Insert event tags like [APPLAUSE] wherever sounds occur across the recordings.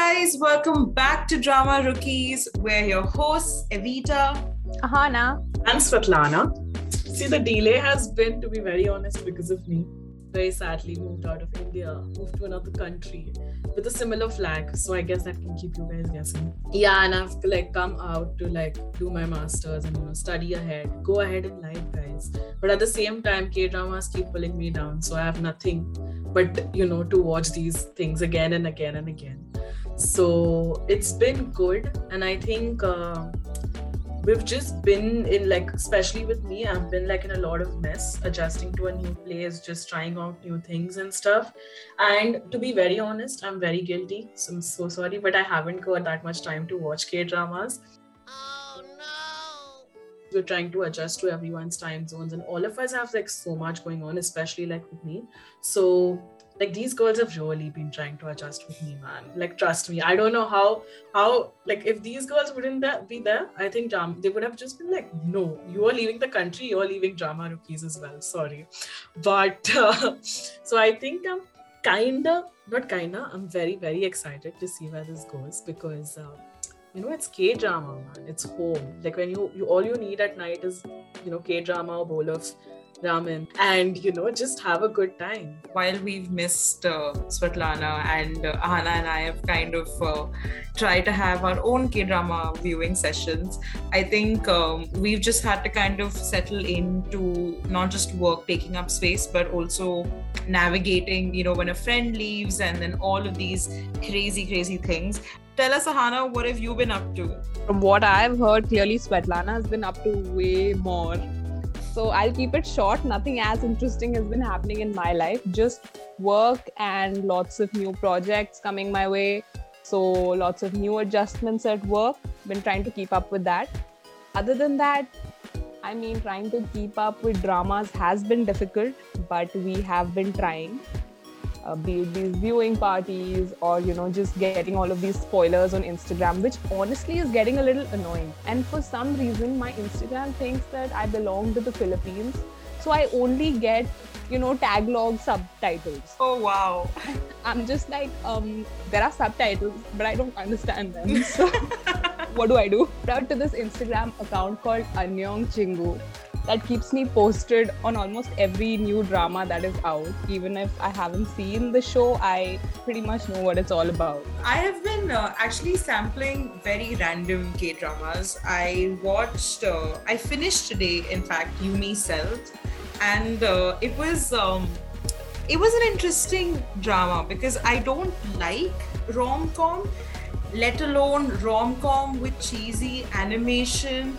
guys, welcome back to Drama Rookies. We're your hosts, Evita, Ahana, and Svetlana. See, the delay has been, to be very honest, because of me. Very sadly, moved out of India, moved to another country with a similar flag. So I guess that can keep you guys guessing. Yeah, and I've like come out to like do my masters and you know study ahead, go ahead in life, guys. But at the same time, K dramas keep pulling me down, so I have nothing but you know to watch these things again and again and again so it's been good and i think uh, we've just been in like especially with me i've been like in a lot of mess adjusting to a new place just trying out new things and stuff. And to be very honest i'm very guilty so i'm so sorry but i haven't got that much time to watch k dramas oh no. We're trying to adjust to everyone's time zones and all of us have like so much going on especially like with me. So like these girls have really been trying to adjust with me man. Like trust me. I don't know how how like if these girls wouldn't be there i think drama they would have just been like no you are leaving the country you're leaving drama rookies as well. Sorry. But [LAUGHS] uh, so i think i'm kinda not kinda i'm very very excited to see where this goes because uh, you know it's k drama man. It's home. Like when you, you all you need at night is you know k drama or bowl of ramen and you know just have a good time. While we've missed uh, svetlana and uh, ahana and i have kind of uh, tried to have our own k-drama viewing sessions i think um, we've just had to kind of settle into not just work taking up space but also navigating you know when a friend leaves and then all of these crazy crazy things. Tell us ahana what have you been up to? From what i've heard clearly svetlana has been up to way more so I'll keep it short. Nothing as interesting has been happening in my life. Just work and lots of new projects coming my way. So lots of new adjustments at work. Been trying to keep up with that. Other than that, I mean, trying to keep up with dramas has been difficult, but we have been trying uh, be it these viewing parties or you know just getting all of these spoilers on instagram which honestly is getting a little annoying. And for some reason my instagram thinks that i belong to the philippines. So i only get you know tagalog subtitles. Oh wow. [LAUGHS] I'm just like um there are subtitles but i don't understand them. So [LAUGHS] what do i do? Out to this instagram account called anyong chingu that keeps me posted on almost every new drama that is out. Even if I haven't seen the show, I pretty much know what it's all about. I have been uh, actually sampling very random K dramas. I watched, uh, I finished today, in fact, Yumi Cell, and uh, it was. Um, it was an interesting drama because I don't like rom com, let alone rom com with cheesy animation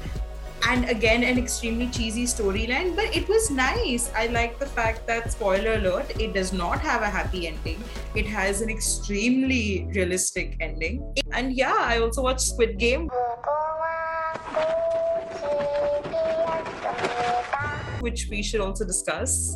and again an extremely cheesy storyline but it was nice. I like the fact that spoiler alert it does not have a happy ending. It has an extremely realistic ending. And yeah i also watched squid game. Which we should also discuss.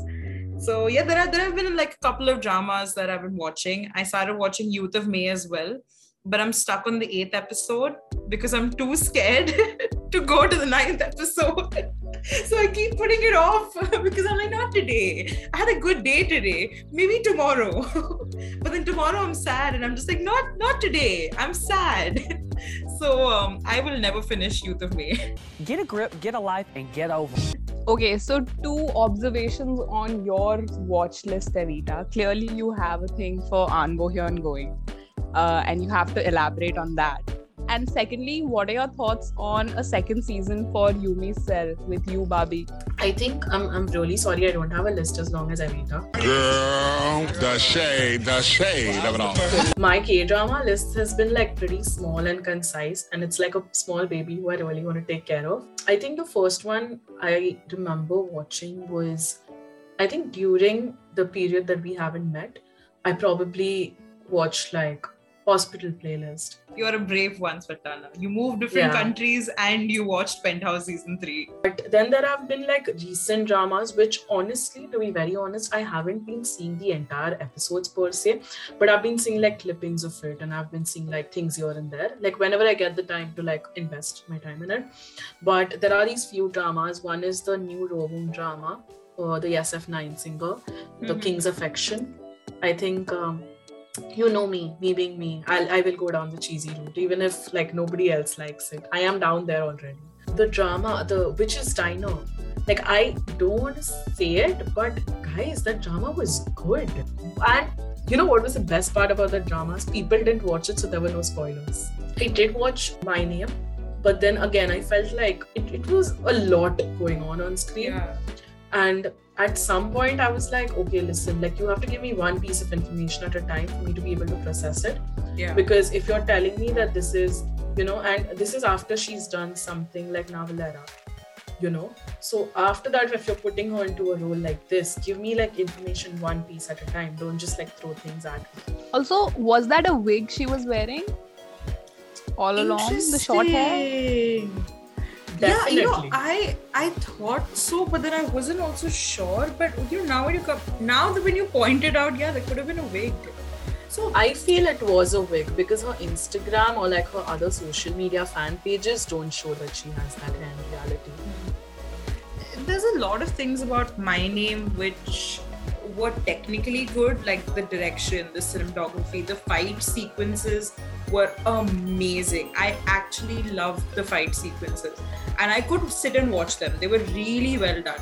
So yeah there are there have been like a couple of dramas that i've been watching. I started watching youth of may as well but i'm stuck on the eighth episode because i'm too scared [LAUGHS] to go to the ninth episode. [LAUGHS] so I keep putting it off [LAUGHS] because I'm like, not today. I had a good day today. Maybe tomorrow. but then tomorrow I'm sad and I'm just like, not not today. I'm sad. so um, I will never finish Youth of May. Get a grip, get a life, and get over. Okay, so two observations on your watch list, Evita. Clearly, you have a thing for Ahn Bo-hyun going, uh, and you have to elaborate on that. And secondly, what are your thoughts on a second season for Yumi Cell with you, Bobby? I think I'm, I'm really sorry I don't have a list as long as Evita. Girl, the shade, the shade of it all. My K drama list has been like pretty small and concise, and it's like a small baby who I really want to take care of. I think the first one I remember watching was, I think during the period that we haven't met, I probably watched like hospital playlist. You're a brave one, Svetlana. You moved different yeah. countries and you watched Penthouse season three. But then there have been like recent dramas, which honestly, to be very honest, I haven't been seeing the entire episodes per se, but I've been seeing like clippings of it and I've been seeing like things here and there. Like whenever I get the time to like invest my time in it. But there are these few dramas. One is the new Rowoon drama, or the SF9 singer, mm-hmm. The King's Affection. I think um, you know me, me being me, I'll, I will go down the cheesy route, even if like nobody else likes it. I am down there already. The drama, the Witch's Diner, like I don't say it, but guys, that drama was good. And you know what was the best part about the dramas? People didn't watch it, so there were no spoilers. I did watch My Name, but then again, I felt like it, it was a lot going on on screen. Yeah. And at some point, I was like, okay, listen, like you have to give me one piece of information at a time for me to be able to process it. Yeah. Because if you're telling me that this is, you know, and this is after she's done something like Navalera, you know. So after that, if you're putting her into a role like this, give me like information one piece at a time. Don't just like throw things at me. Also, was that a wig she was wearing all along? The short hair? Interesting. Yeah, you know, I I thought so, but then I wasn't also sure. But you know, now when you come, now that when you pointed out, yeah, that could have been a wig. So I feel it was a wig because her Instagram or like her other social media fan pages don't show that she has that hair in reality. Mm-hmm. there's a lot of things about my name which were technically good, like the direction, the cinematography, the fight sequences were amazing. I actually loved the fight sequences and I could sit and watch them. They were really well done.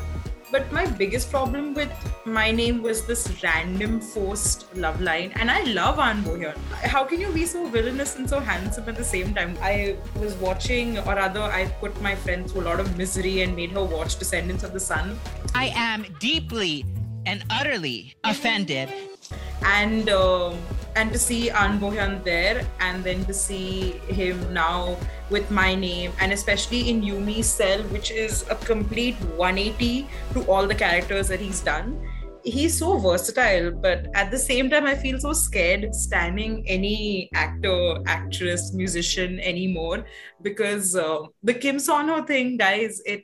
But my biggest problem with my name was this random forced love line, and I love Ahn Bo-hyun. How can you be so villainous and so handsome at the same time? I was watching, or rather, I put my friend through a lot of misery and made her watch Descendants of the Sun. I am deeply and utterly offended and um, and to see Ahn Bo-hyun there, and then to see him now with my name, and especially in Yumi's cell, which is a complete 180 to all the characters that he's done. He's so versatile, but at the same time, I feel so scared standing any actor, actress, musician anymore because uh, the Kim Seon-ho thing, guys, it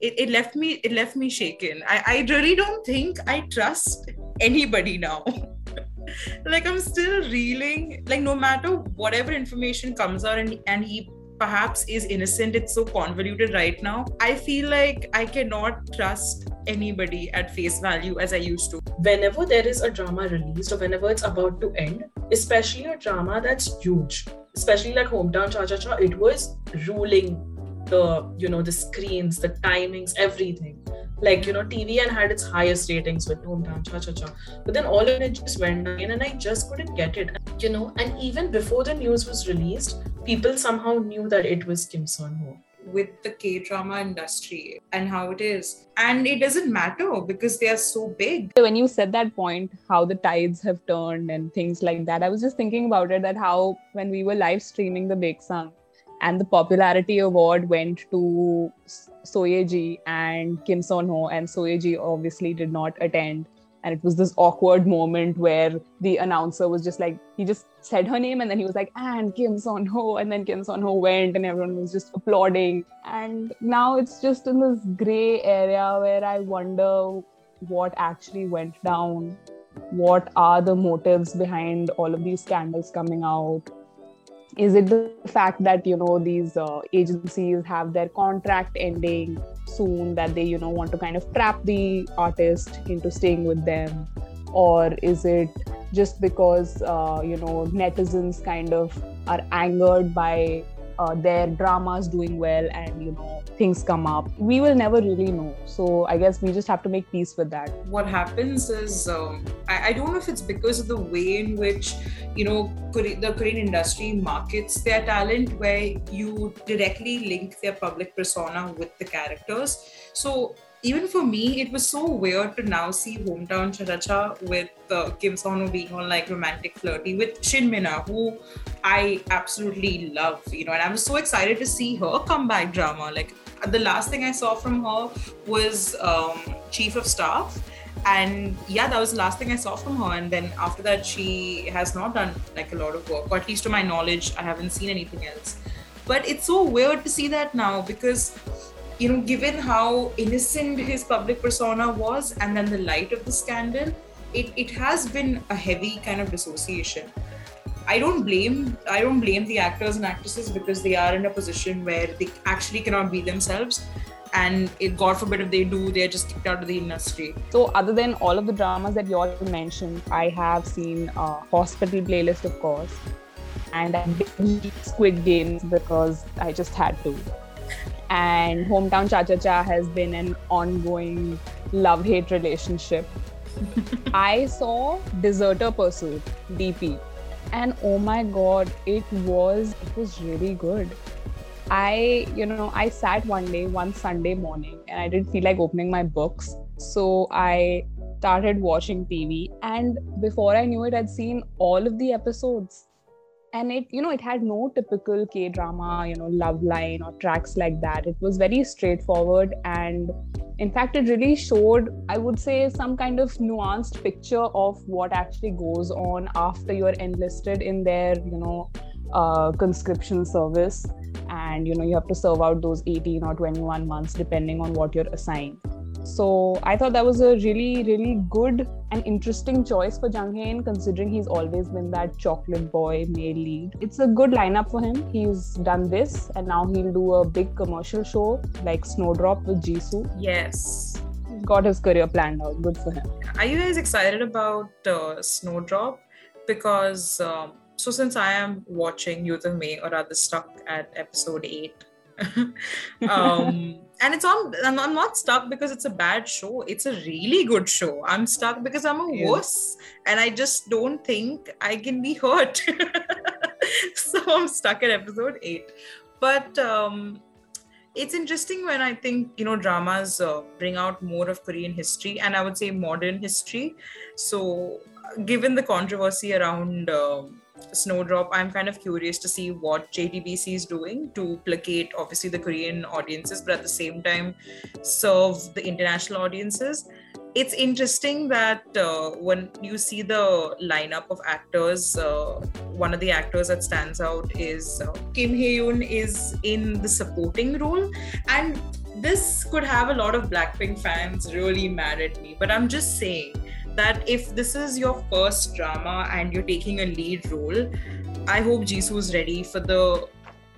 it, it left me it left me shaken. I, I really don't think I trust anybody now. [LAUGHS] like I'm still reeling. Like no matter whatever information comes out and and he perhaps is innocent, it's so convoluted right now. I feel like I cannot trust anybody at face value as I used to. Whenever there is a drama released or whenever it's about to end, especially a drama that's huge, especially like Hometown Cha Cha Cha, it was ruling the you know the screens, the timings, everything. Like you know, TVN had its highest ratings with Hometown Cha Cha Cha, but then all of it just went down, and I just couldn't get it. You know, and even before the news was released, people somehow knew that it was Kim Seon-ho. with the K drama industry and how it is. And it doesn't matter because they are so big. when you said that point how the tides have turned and things like that i was just thinking about it that how when we were live streaming the Baeksang and the popularity award went to seo ye-ji and kim seon-ho. And seo ye-ji obviously did not attend. And it was this awkward moment where the announcer was just like he just said her name and then he was like and kim seon-ho. And then kim seon-ho went and everyone was just applauding. And now it's just in this gray area where i wonder what actually went down. What are the motives behind all of these scandals coming out is it the fact that you know these uh, agencies have their contract ending soon that they you know want to kind of trap the artist into staying with them? Or is it just because uh, you know netizens kind of are angered by uh, their dramas doing well and you know things come up. We will never really know. So i guess we just have to make peace with that. What happens is, um, I, I don't know if it's because of the way in which, you know, the Korean industry markets their talent, where you directly link their public persona with the characters. So even for me, it was so weird to now see Hometown Cha-Cha-Cha with uh, Kim Seon-ho being on like romantic flirty with Shin Mina, who I absolutely love, you know, and I'm so excited to see her comeback drama. Like the last thing I saw from her was um, Chief of Staff, and yeah, that was the last thing I saw from her. And then after that, she has not done like a lot of work, or at least to my knowledge, I haven't seen anything else. But it's so weird to see that now because you know, given how innocent his public persona was, and then the light of the scandal, it, it has been a heavy kind of dissociation. I don't blame I don't blame the actors and actresses because they are in a position where they actually cannot be themselves. and it god forbid if they do they're just kicked out of the industry So, other than all of the dramas that you all mentioned, I have seen uh, Hospital Playlist, of course, and I binged Squid Games because I just had to. And Hometown Cha Cha Cha has been an ongoing love hate relationship. [LAUGHS] I saw Deserter Pursuit, DP, and oh my god, it was it was really good. I, you know, I sat one day, one Sunday morning, and I didn't feel like opening my books. So I started watching TV. And before I knew it, I'd seen all of the episodes. And it, you know, it had no typical K drama, you know, love line or tracks like that. It was very straightforward. And in fact, it really showed, I would say, some kind of nuanced picture of what actually goes on after you're enlisted in their, you know, uh, conscription service and you know you have to serve out those 18 or 21 months depending on what you're assigned so i thought that was a really really good and interesting choice for jung hae considering he's always been that chocolate boy male lead. It's a good lineup for him. He's done this and now he'll do a big commercial show like snowdrop with jisoo. Yes. He's got his career planned out. Good for him. Are you guys excited about uh, snowdrop? Because um, so since I am watching Youth of May, or rather stuck at episode eight, [LAUGHS] um, and it's on. I'm, I'm not stuck because it's a bad show. It's a really good show. I'm stuck because I'm a Yeah. wuss, and I just don't think I can be hurt. [LAUGHS] so I'm stuck at episode eight. But um, it's interesting when I think you know dramas uh, bring out more of Korean history, and I would say modern history. So, given the controversy around um, Snowdrop, I'm kind of curious to see what JTBC is doing to placate obviously the Korean audiences, but at the same time serve the international audiences. It's interesting that uh, when you see the lineup of actors, uh, one of the actors that stands out is uh, Kim Hye-yoon is in the supporting role, and this could have a lot of Blackpink fans really mad at me. But I'm just saying that if this is your first drama and you're taking a lead role, I hope Jisoo is ready for the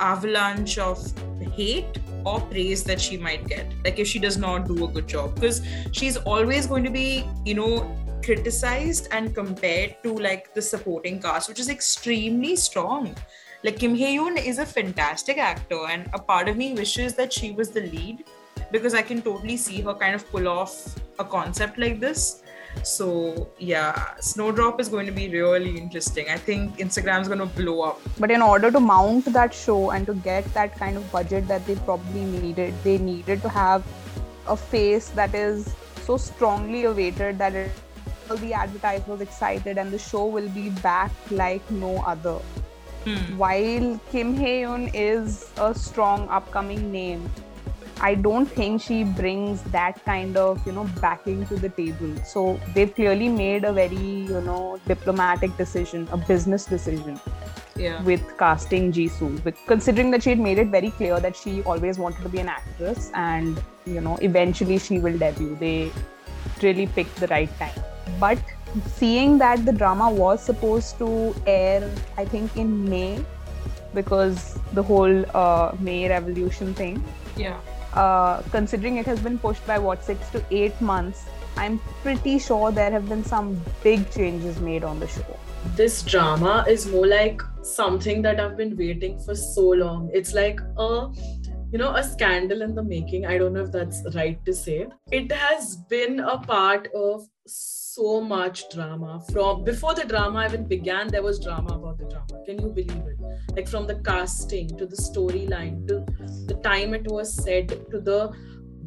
avalanche of hate or praise that she might get. Like if she does not do a good job, because she's always going to be, you know, criticized and compared to like the supporting cast, which is extremely strong. Like Kim Hye-yoon is a fantastic actor, and a part of me wishes that she was the lead because I can totally see her kind of pull off a concept like this. So yeah, Snowdrop is going to be really interesting. I think Instagram is going to blow up. but in order to mount that show and to get that kind of budget that they probably needed they needed to have a face that is so strongly awaited that it, all the advertisers excited and the show will be back like no other hmm. while kim hye-yoon is a strong upcoming name I don't think she brings that kind of, you know, backing to the table. So they've clearly made a very, you know, diplomatic decision, a business decision Yeah. with casting Jisoo. With considering that she had made it very clear that she always wanted to be an actress and you know eventually she will debut. They really picked the right time. But seeing that the drama was supposed to air, I think in May, because the whole uh, May Revolution thing. Yeah. Uh, considering it has been pushed by what six to eight months, I'm pretty sure there have been some big changes made on the show. this drama is more like something that I've been waiting for so long. It's like a you know a scandal in the making. I don't know if that's right to say. It has been a part of so much drama from before the drama even began there was drama about the drama can you believe it like from the casting to the storyline to the time it was said to the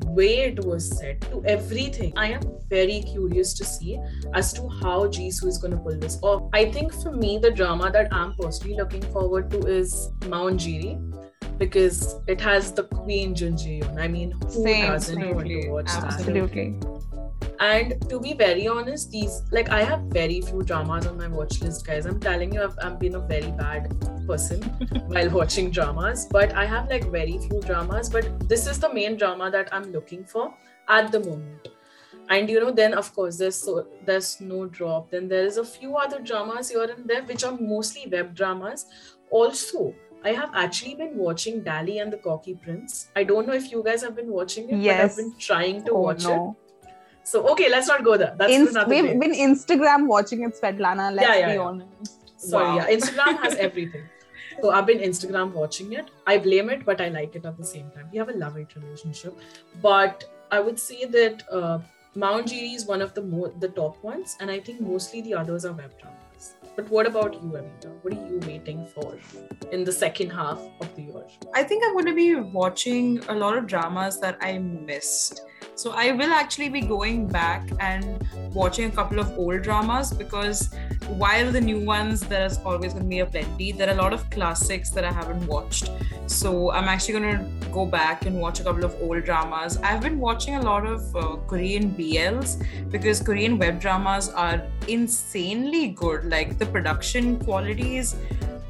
way it was said to everything i am very curious to see as to how Jisoo is going to pull this off. I think for me, the drama that I'm personally looking forward to is Mount Jiri because it has the Queen Jun Ji-hyun. I mean, who Same, doesn't want absolutely, to watch that? Absolutely. And to be very honest, these like I have very few dramas on my watch list, guys. I'm telling you, I've, I've been a very bad person [LAUGHS] while watching dramas, but I have like very few dramas. But this is the main drama that I'm looking for at the moment. And you know, then of course there's so there's no drop. Then there is a few other dramas here and there, which are mostly web dramas. Also, I have actually been watching Dali and the Cocky Prince. I don't know if you guys have been watching it, but I've been trying to Oh, watch no. it. So okay, let's not go there. That's Inst- another we've day. been Instagram watching it, Svetlana. Let's Yeah, yeah, be yeah. honest. Sorry, Wow. yeah. Instagram has everything. [LAUGHS] So I've been Instagram watching it. I blame it, but I like it at the same time. We have a love-hate relationship, but I would say that uh, Mount Jiri is one of the more the top ones, and I think mostly the others are web dramas. But what about you, Anita? What are you waiting for in the second half of the year? I think I'm going to be watching a lot of dramas that I missed. So I will actually be going back and watching a couple of old dramas because while the new ones there's always going to be a plenty, there are a lot of classics that I haven't watched. So I'm actually going to go back and watch a couple of old dramas. I've been watching a lot of uh, Korean BLs because Korean web dramas are insanely good. Like the production quality is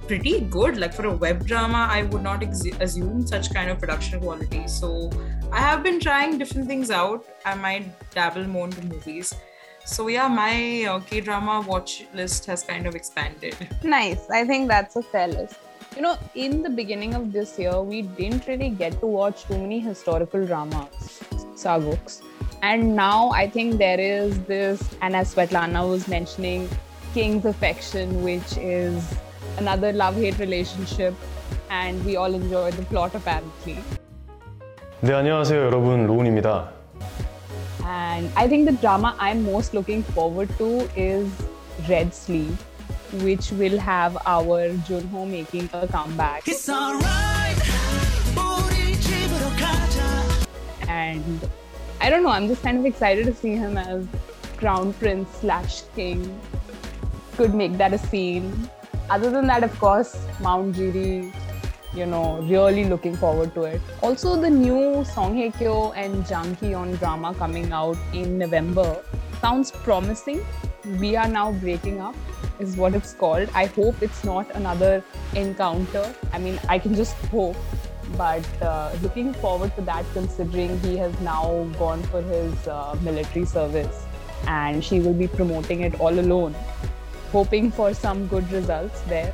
pretty good. Like for a web drama, I would not ex- assume such kind of production quality. So I have been trying different things out. I might dabble more into movies. So yeah, my uh, K drama watch list has kind of expanded. [LAUGHS] Nice. I think that's a fair list. You know, in the beginning of this year, we didn't really get to watch too many historical dramas, sageuks. And now I think there is this, and as Svetlana was mentioning, King's Affection, which is another love hate relationship. And we all enjoy the plot apparently. 네, 안녕하세요, 여러분. 로운입니다. And I think the drama I'm most looking forward to is Red Sleeve, which will have our Junho making a comeback. It's alright. 우리 집으로 가자. And I don't know, I'm just kind of excited to see him as Crown Prince slash King. Could make that a scene. Other than that, of course, Mount Jiri, you know, really looking forward to it. Also, the new Song Hye Kyo and Jang Ki-yong drama coming out in November sounds promising. We are now breaking up, is what it's called. I hope it's not another encounter. I mean, I can just hope but uh, looking forward to that considering he has now gone for his uh, military service and she will be promoting it all alone hoping for some good results there.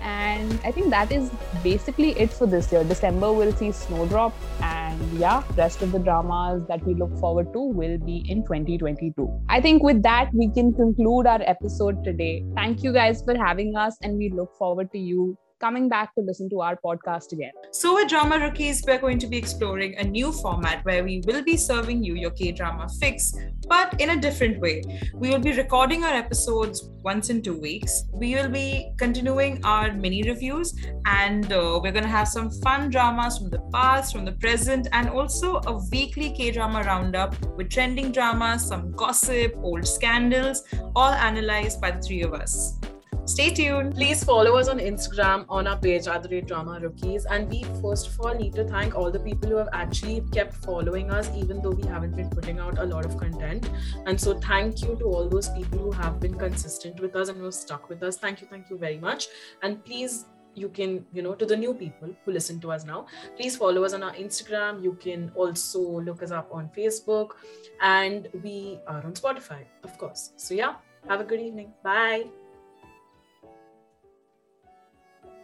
And i think that is basically it for this year. December will see snowdrop and yeah rest of the dramas that we look forward to will be in 2022 i think with that we can conclude our episode today. Thank you guys for having us and we look forward to you coming back to listen to our podcast again So with Drama Rookies, we're going to be exploring a new format where we will be serving you your K drama fix, but in a different way. We will be recording our episodes once in two weeks. We will be continuing our mini reviews, and uh, we're going to have some fun dramas from the past, from the present, and also a weekly K drama roundup with trending dramas, some gossip, old scandals, all analyzed by the three of us. Stay tuned. Please follow us on Instagram on our page rate drama rookies. And we first of all need to thank all the people who have actually kept following us, even though we haven't been putting out a lot of content. And so thank you to all those people who have been consistent with us and who have stuck with us. Thank you, thank you very much. And please you can you know to the new people who listen to us now please follow us on our instagram you can also look us up on facebook and we are on spotify of course so yeah have a good evening bye